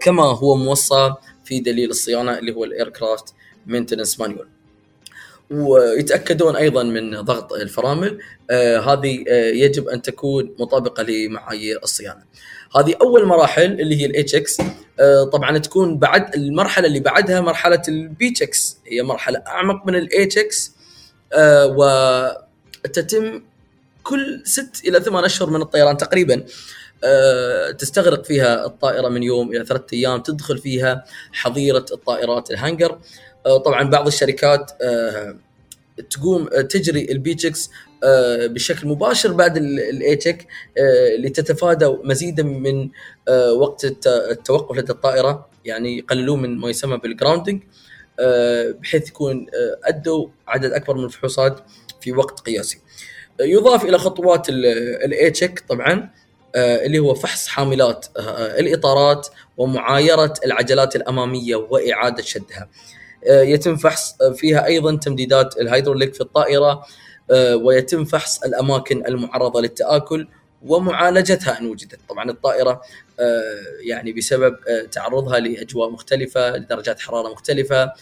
كما هو موصى في دليل الصيانة اللي هو ال aircraft maintenance manual ويتأكدون أيضا من ضغط الفرامل آه هذه آه يجب أن تكون مطابقة لمعايير الصيانة. هذه أول مراحل اللي هي ال A checks آه طبعا تكون بعد المرحلة اللي بعدها مرحلة ال B checks هي مرحلة أعمق من ال A checks آه وتتم كل ست إلى ثمان أشهر من الطيران تقريبا أه تستغرق فيها الطائرة من يوم إلى ثلاثة أيام تدخل فيها حظيرة الطائرات الهانجر آه، طبعا بعض الشركات آه، تقوم آه، تجري ال B checks بشكل مباشر بعد ال A check لتتفادى مزيدا من وقت التوقف لدى الطائرة يعني يقللون من ما يسمى بال grounding بحيث يكون أدوا عدد أكبر من الفحوصات في وقت قياسي. يضاف إلى خطوات ال A check طبعا اللي هو فحص حاملات الإطارات ومعايرة العجلات الأمامية وإعادة شدها. آه، يتم فحص آه، فيها أيضا تمديدات الهيدروليك في الطائرة آه، ويتم فحص الأماكن المعرضة للتآكل ومعالجتها أن وجدت. طبعا الطائرة يعني بسبب تعرضها لأجواء مختلفة لدرجات حرارة مختلفة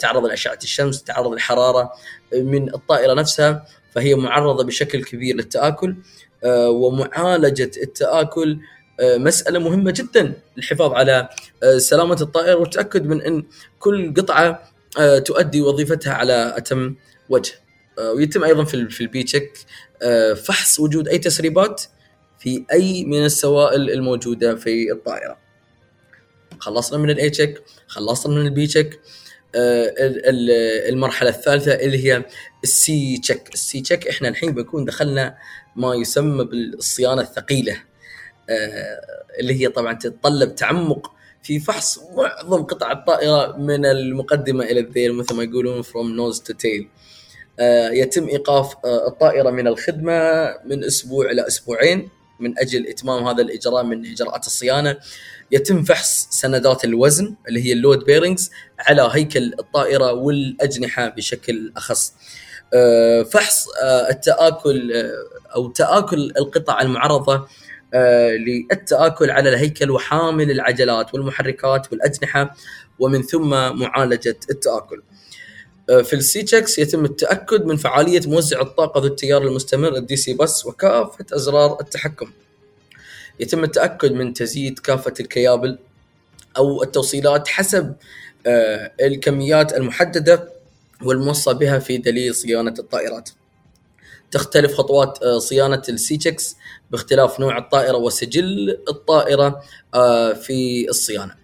تعرض لأشعة الشمس تعرض للحراره من الطائرة نفسها فهي معرضة بشكل كبير للتآكل ومعالجة التآكل مسألة مهمة جدا للحفاظ على آه، سلامة الطائر والتاكد من إن كل قطعة آه، تؤدي وظيفتها على أتم وجه. ويتم أيضا في ال B check فحص وجود أي تسريبات في أي من السوائل الموجودة في الطائرة. خلصنا من ال A check خلصنا من ال B check المرحلة الثالثة اللي هي ال C check. ال C check إحنا الحين بنكون دخلنا ما يسمى بالصيانة الثقيلة. آه، اللي هي طبعا تتطلب تعمق في فحص معظم قطع الطائرة من المقدمة إلى الذيل مثل ما يقولون from nose to tail. آه، يتم إيقاف آه، الطائرة من الخدمة من أسبوع إلى أسبوعين من أجل إتمام هذا الإجراء من إجراءات الصيانة. يتم فحص سندات الوزن اللي هي اللود بيرنجز على هيكل الطائرة والأجنحة بشكل أخص. فحص التآكل أو تآكل القطع المعرضة آه، للتآكل على الهيكل وحامل العجلات والمحركات والأجنحة ومن ثم معالجة التآكل. آه، في ال C checks يتم التأكد من فعالية موزع الطاقة ذو التيار المستمر ال DC bus وكافة أزرار التحكم. يتم التأكد من تزييد كافة الكيابل أو التوصيلات حسب آه، الكميات المحددة والموصى بها في دليل صيانة الطائرات. تختلف خطوات آه، صيانة ال C checks باختلاف نوع الطائرة وسجل الطائرة آه، في الصيانة.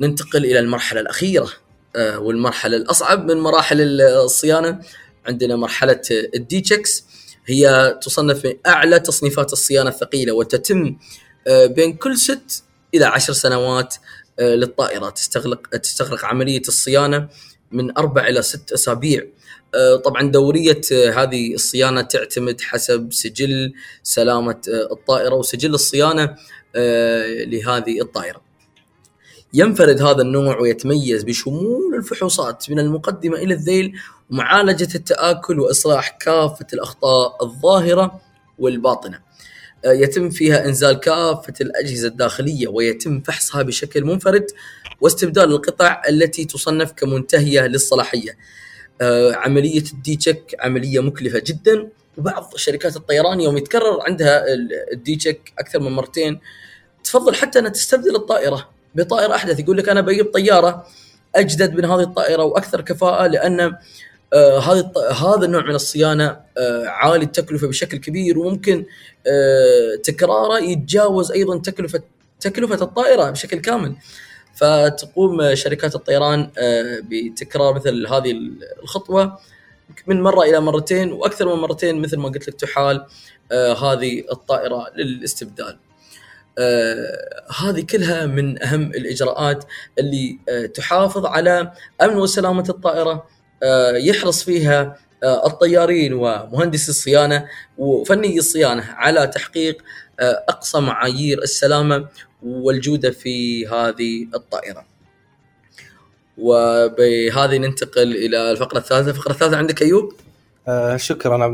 ننتقل إلى المرحلة الأخيرة آه، والمرحلة الأصعب من مراحل الصيانة عندنا مرحلة ال D checks هي تصنف من أعلى تصنيفات الصيانة الثقيلة وتتم بين كل ست إلى عشر سنوات للطائرة تستغرق تستغرق عملية الصيانة من أربع إلى ست أسابيع آه، طبعا دورية آه، هذه الصيانة تعتمد حسب سجل سلامة آه، الطائرة وسجل الصيانة لهذه الطائرة. ينفرد هذا النوع ويتميز بشمول الفحوصات من المقدمة إلى الذيل ومعالجه التآكل وإصلاح كافة الأخطاء الظاهرة والباطنة. يتم فيها إنزال كافة الأجهزة الداخلية ويتم فحصها بشكل منفرد واستبدال القطع التي تصنف كمنتهية للصلاحية. آه، عملية ال D check عملية مكلفة جدا. وبعض شركات الطيران يوم يتكرر عندها ال D check أكثر من مرتين. تفضل حتى انها تستبدل الطائرة بطائرة أحدث. يقول لك أنا بجيب طيارة أجدد من هذه الطائرة وأكثر كفاءة لأن آه هذا هذا النوع من الصيانة آه عالي التكلفة بشكل كبير وممكن آه تكراره يتجاوز أيضا تكلفة تكلفة الطائرة بشكل كامل. فتقوم شركات الطيران آه، بتكرار مثل هذه الخطوة من مرة إلى مرتين وأكثر من مرتين مثل ما قلت لك تحال آه، هذه الطائرة للاستبدال. آه هذه كلها من أهم الإجراءات اللي تحافظ على أمن وسلامة الطائرة يحرص فيها آه الطيارين ومهندسي الصيانة وفني الصيانة على تحقيق آه أقصى معايير السلامة والجودة في هذه الطائرة. وبهذه ننتقل إلى الفقرة الثالثة، الفقرة الثالثة عندك أيوب؟ آه شكرا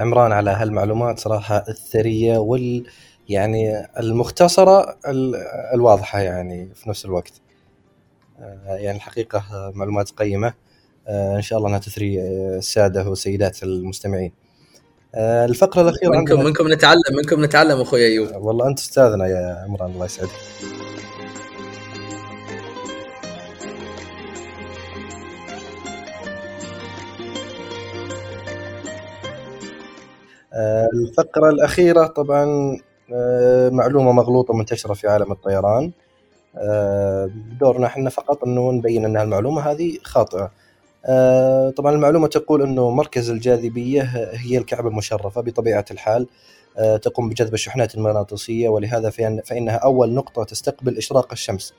عمران على هالمعلومات صراحة الثرية وال يعني المختصرة الواضحة يعني في نفس الوقت. آه يعني الحقيقة معلومات قيمة آه إن شاء الله أنها تثري السادة والسيدات المستمعين. آه، الفقرة الأخيرة منكم منكم نتعلم منكم نتعلم أخوي أيوب. والله أنت أستاذنا يا عمران الله يسعدك. آه، الفقرة الأخيرة طبعا آه، معلومة مغلوطة منتشره في عالم الطيران. دورنا إحنا فقط إنه نبين إن المعلومة هذه خاطئة. آه، طبعا المعلومة تقول أنه مركز الجاذبية هي الكعبة المشرفة بطبيعة الحال آه، تقوم بجذب الشحنات المغناطيسية ولهذا فإنها أول نقطة تستقبل إشراق الشمس.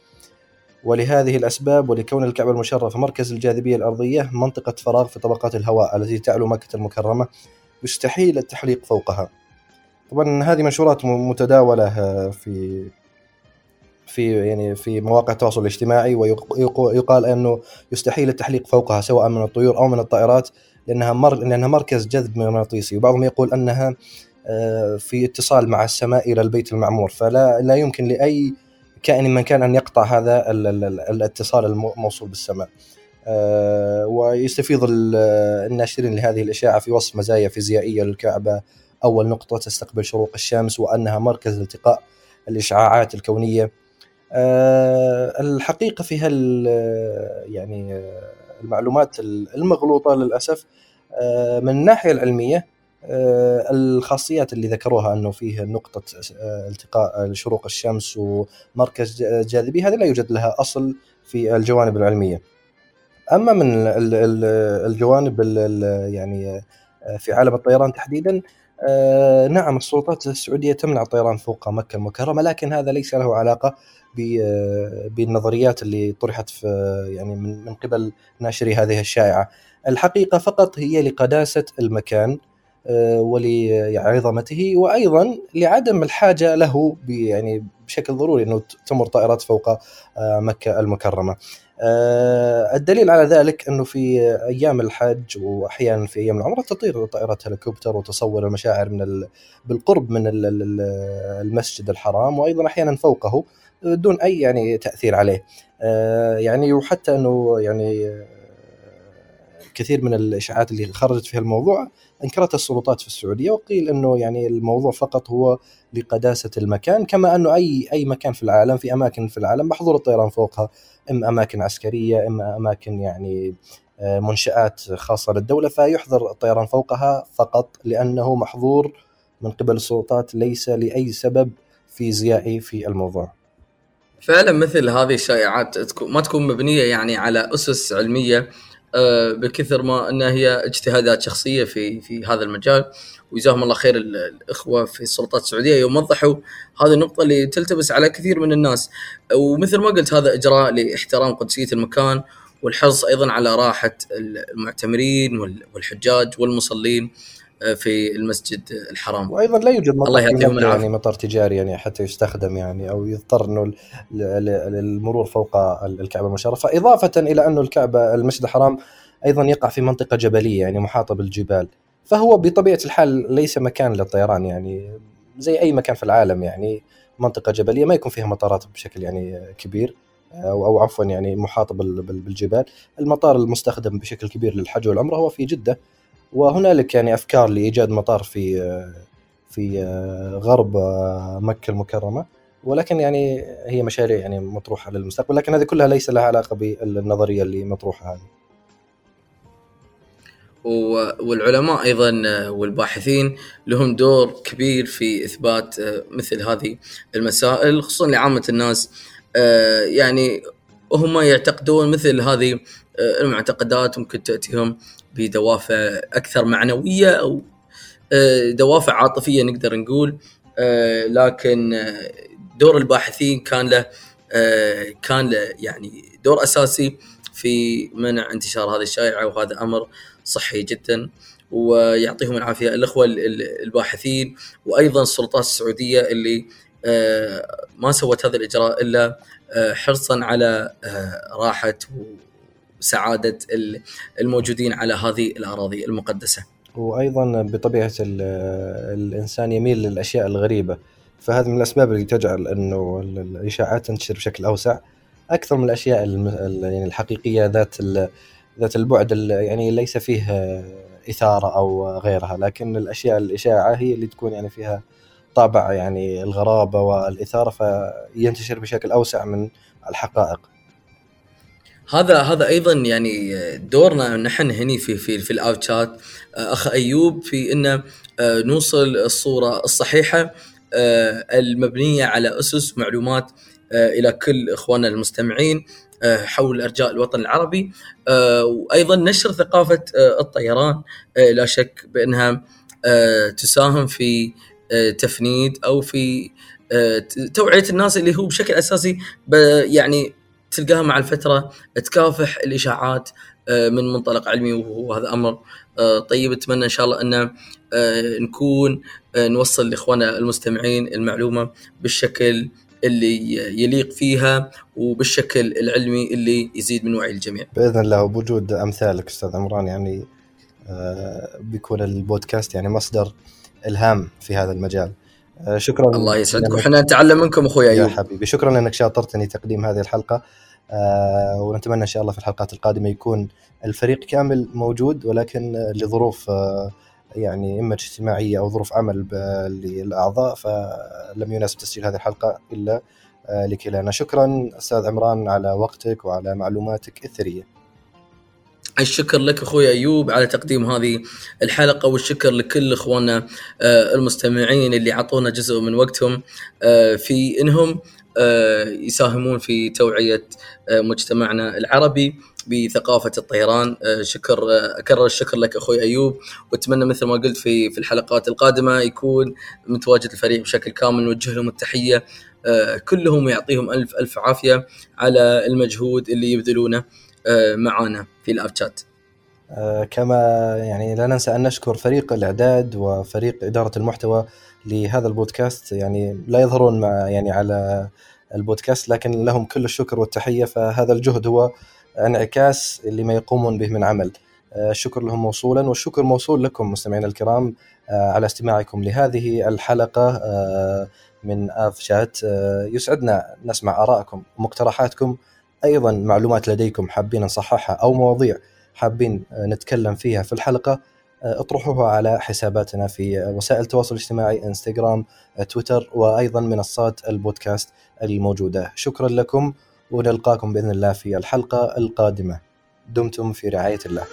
ولهذه الأسباب ولكون الكعبة المشرفة مركز الجاذبية الأرضية منطقة فراغ في طبقات الهواء التي تعلو مكة المكرمة يستحيل التحليق فوقها. طبعا هذه منشورات متداولة آه، في في يعني في مواقع التواصل الاجتماعي ويقال أنه يستحيل التحليق فوقها سواء من الطيور أو من الطائرات لأنها مر لأنها مركز جذب مغناطيسي وبعضهم يقول أنها آه، في اتصال مع السماء إلى البيت المعمور. فلا لا يمكن لأي كائن من كان أن يقطع هذا الاتصال الموصول بالسماء. آه، ويستفيض الناشرين لهذه الإشاعة في وصف مزايا فيزيائية للكعبة. أول نقطة تستقبل شروق الشمس وأنها مركز التقاء الإشعاعات الكونية. الحقيقة في هال يعني آه، المعلومات المغلوطة للأسف آه، من الناحية العلمية الخاصيات اللي ذكروها أنه فيه نقطة التقاء شروق الشمس ومركز جاذبي هذه لا يوجد لها أصل في الجوانب العلمية. أما من الجوانب يعني في عالم الطيران تحديدا نعم السلطات السعودية تمنع الطيران فوق مكة المكرمة لكن هذا ليس له علاقة بالنظريات اللي طرحت في يعني من قبل ناشري هذه الشائعة الحقيقة فقط هي لقداسة المكان آه، ولعظمته وأيضا لعدم الحاجة له يعني بشكل ضروري إنه تمر طائرات فوق آه، مكة المكرمة. آه، الدليل على ذلك إنه في أيام الحج واحيانا في أيام العمرة تطير طائرات هليكوبتر وتصور المشاعر من ال... بالقرب من ال- ال- ال- المسجد الحرام وأيضا أحيانا فوقه دون أي يعني تأثير عليه. آه، يعني وحتى إنه يعني آه، كثير من الإشاعات اللي خرجت في الموضوع انكرتها السلطات في السعودية وقيل إنه يعني الموضوع فقط هو لقداسة المكان كما أنه أي أي مكان في العالم في أماكن في العالم محظور الطيران فوقها إما أماكن عسكرية إما أماكن يعني آه، منشآت خاصة للدولة فيحظر الطيران فوقها فقط لأنه محظور من قبل السلطات ليس لأي سبب فيزيائي في الموضوع. فعلا مثل هذه الشائعات ما تكون مبنية يعني على أسس علمية آه، بكثر ما انها هي اجتهادات شخصية في في هذا المجال. وجزاهم الله خير ال- الإخوة في السلطات السعودية يوم وضحوا هذه النقطة اللي تلتبس على كثير من الناس. ومثل ما قلت هذا إجراء لإحترام قدسية المكان والحرص أيضا على راحة المعتمرين وال- والحجاج والمصلين. في المسجد الحرام. وأيضا لا يوجد مطار الله يعطيهم مكة العافية. يعني مطار تجاري يعني حتى يستخدم يعني أو يضطر إنه للمرور فوق الكعبة المشرفة. إضافة إلى انه الكعبة المسجد الحرام أيضا يقع في منطقة جبلية يعني محاطة بالجبال. فهو بطبيعة الحال ليس مكان للطيران يعني زي أي مكان في العالم يعني. منطقة جبلية ما يكون فيها مطارات بشكل يعني كبير أو أو عفوا يعني محاطة بال- بال- بالجبال. المطار المستخدم بشكل كبير للحج والعمرة هو في جدة. وهنالك يعني أفكار لإيجاد مطار في في غرب مكة المكرمة ولكن يعني هي مشاريع يعني مطروحة للمستقبل لكن هذه كلها ليس لها علاقة بالنظرية اللي مطروحة هذه. والعلماء أيضا والباحثين لهم دور كبير في إثبات آه، مثل هذه المسائل خصوصا لعامة الناس آه، يعني هم يعتقدون مثل هذه آه، المعتقدات ممكن تأتيهم بدوافع أكثر معنوية أو آه، دوافع عاطفية نقدر نقول آه، لكن آه، دور الباحثين كان له كان له يعني دور أساسي في منع انتشار هذه الشائعة وهذا أمر صحي جدا ويعطيهم العافية الأخوة ال- ال- الباحثين وأيضا السلطات السعودية اللي ما سوت هذا الإجراء إلا حرصا على راحة وسعاده ال- الموجودين على هذه الأراضي المقدسة. وأيضا بطبيعة ال- الإنسان يميل للأشياء الغريبة. فهذه من الأسباب اللي تجعل أنه ال- الإشاعات تنتشر بشكل أوسع. أكثر من الأشياء يعني الحقيقية ذات ذات البعد ال- يعني ليس فيه إثارة أو غيرها لكن الأشياء الإشاعة هي اللي تكون يعني فيها طابع يعني الغرابة والإثارة فينتشر بشكل أوسع من الحقائق. هذا هذا أيضا يعني دورنا نحن هني في في في الأوت شات. أخ أيوب في ان نوصل الصورة الصحيحة آه، المبنية على أسس معلومات آه، إلى كل إخواننا المستمعين آه، حول أرجاء الوطن العربي. آه، وأيضا نشر ثقافة آه، الطيران. آه، لا شك بأنها آه، تساهم في آه، تفنيد أو في آه، توعية الناس اللي هو بشكل أساسي يعني تلقاها مع الفترة تكافح الإشاعات آه، من منطلق علمي وهذا أمر آه، طيب أتمنى إن شاء الله أن آه، نكون نوصل لإخواننا المستمعين المعلومة بالشكل اللي يليق فيها وبالشكل العلمي اللي يزيد من وعي الجميع. بإذن الله وبوجود أمثالك أستاذ عمران يعني بيكون البودكاست يعني مصدر إلهام في هذا المجال شكرا الله يسعدكم لأنك- إحنا نتعلم منكم أخوي يا. حبيبي. شكرا لأنك شاطرتني تقديم هذه الحلقة. آه، ونتمنى إن شاء الله في الحلقات القادمة يكون الفريق كامل موجود ولكن آه، لظروف آه، يعني إما اجتماعية أو ظروف عمل للأعضاء فلم يناسب تسجيل هذه الحلقة إلا آه، لكلانا شكرا أستاذ عمران على وقتك وعلى معلوماتك الثرية. الشكر لك أخوي أيوب على تقديم هذه الحلقة والشكر لكل إخواننا آه، المستمعين اللي اعطونا جزء من وقتهم آه، في إنهم آه، يساهمون في توعية مجتمعنا العربي بثقافة الطيران. شكر أكرر الشكر لك أخوي أيوب وأتمنى مثل ما قلت في في الحلقات القادمة يكون متواجد الفريق بشكل كامل نوجه لهم التحية كلهم يعطيهم ألف ألف عافية على المجهود اللي يبذلونه. معانا في الأب شات آه، كما يعني لا ننسى أن نشكر فريق الإعداد وفريق إدارة المحتوى لهذا البودكاست. يعني لا يظهرون مع يعني على البودكاست لكن لهم كل الشكر والتحية. فهذا الجهد هو انعكاس لما يقومون به من عمل. آه، الشكر لهم موصولا والشكر موصول لكم مستمعينا الكرام آه، على استماعكم لهذه الحلقة من أف شات يسعدنا نسمع آرائكم ومقترحاتكم أيضا معلومات لديكم حابين نصححها أو مواضيع حابين نتكلم فيها في الحلقة اطرحوها على حساباتنا في وسائل التواصل الاجتماعي إنستغرام تويتر وأيضا منصات البودكاست الموجودة. شكرا لكم ونلقاكم بإذن الله في الحلقة القادمة. دمتم في رعاية الله.